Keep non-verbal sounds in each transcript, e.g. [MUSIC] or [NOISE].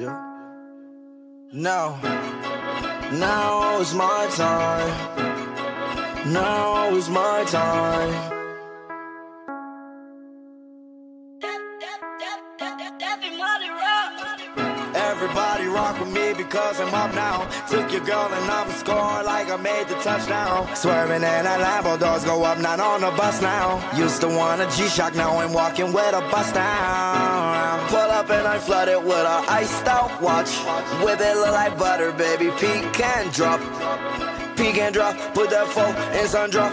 Yeah. Now, now is my time. Now is my time. Because I'm up now. Took your girl and I'm scoring like I made the touchdown. Swerving in a Lambo, doors go up, not on the bus now. Used to want a G-Shock, now I'm walking with a bust down. Pull up and I'm flooded with a iced out watch. With it look like butter, baby. Pecan drop. Pecan drop, put that phone in sun drop.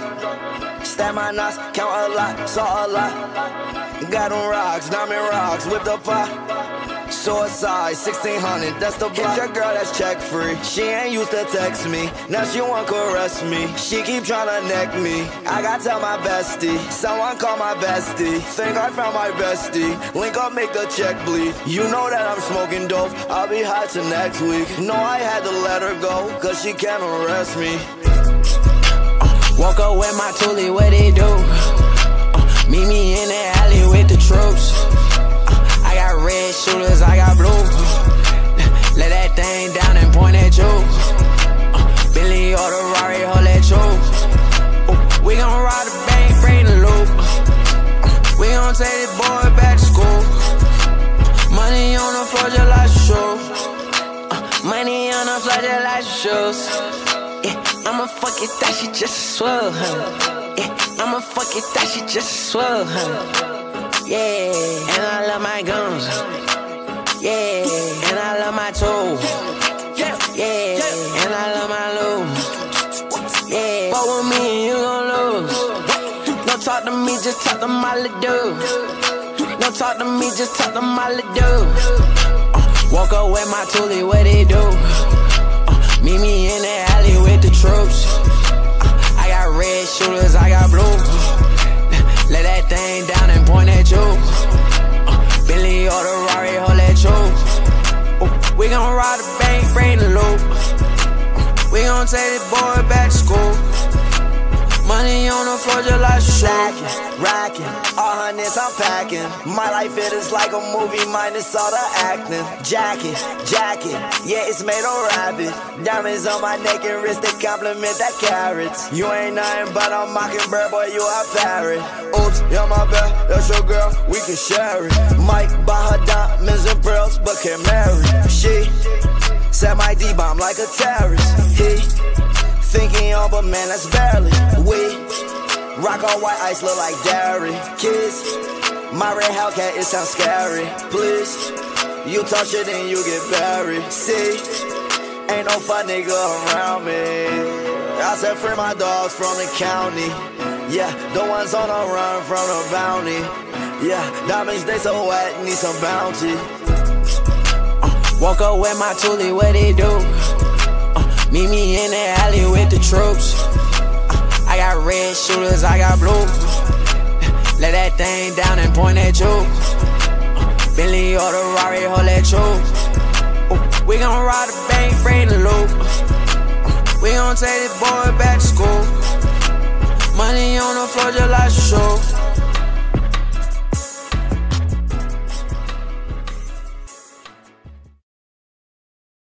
Stab my knots, count a lot, saw a lot. Got them rocks, diamond rocks, whip the pot. Suicide, 1600, that's the block. Get your girl that's check free. She ain't used to text me, now she want caress me. She keep tryna neck me. I gotta tell my bestie, someone call my bestie. Think I found my bestie. Link up, make the check bleed. You know that I'm smoking dope. I'll be high till next week. No, I had to let her go, cause she can't arrest me. Woke up with my toolie, what they do? Uh, meet me in the shooters, I got blue. Let that thing down and point at you. Uh, Billy or the Rari, hold that you. We gon' ride the bank, bring the loop. Uh, we gon' take this boy back to school. Uh, money on the floor just like shoes. Uh, money on the floor just like shoes. Yeah, I'ma fuck it, that she just swell, huh? Yeah, I'ma fuck it, that she just swell, huh? Yeah, and I love my guns. Yeah, and I love my toes. Yeah, and I love my lose. Yeah, but with me, you gon' lose. Don't talk to me, just talk to my little dude. Don't talk to me, just talk to my little dude. Uh, Woke up with my toolie, what they do? Uh, meet me in the alley with the troops. We gon' ride the bank, bring the loop. We gon' take this boy back to school. On like shoes. Stacking, racking, all hundreds I'm packing. My life it is like a movie minus all the acting. Jacket, jacket, yeah it's made of rabbit. Diamonds on my neck and wrist that compliment that carrots. You ain't nothing but a mockingbird, boy you a parrot. Oops, yeah my bad, that's your girl, we can share it. Mike buy her diamonds and pearls, but can't marry. She set my D bomb like a terrorist. He Thinking on, but man, that's barely. We rock on white ice, look like dairy. Kiss my red Hellcat, it sounds scary. Please, you touch it and you get buried. See, ain't no fun nigga around me. I said, free my dogs from the county. Yeah, the ones on the run from the bounty. Yeah, diamonds, they so wet, need some bounty. Walk up with my toolie, what they do? Uh, meet me in the alley with the troops. Red shooters, I got blue. Uh, [LAUGHS] let that thing down and point at you. Uh, Billy or the Rari, hold that. Uh, we gon' ride the bank, bring the loop. Uh, we gon' take this boy back to school. Money on the floor just like shoes.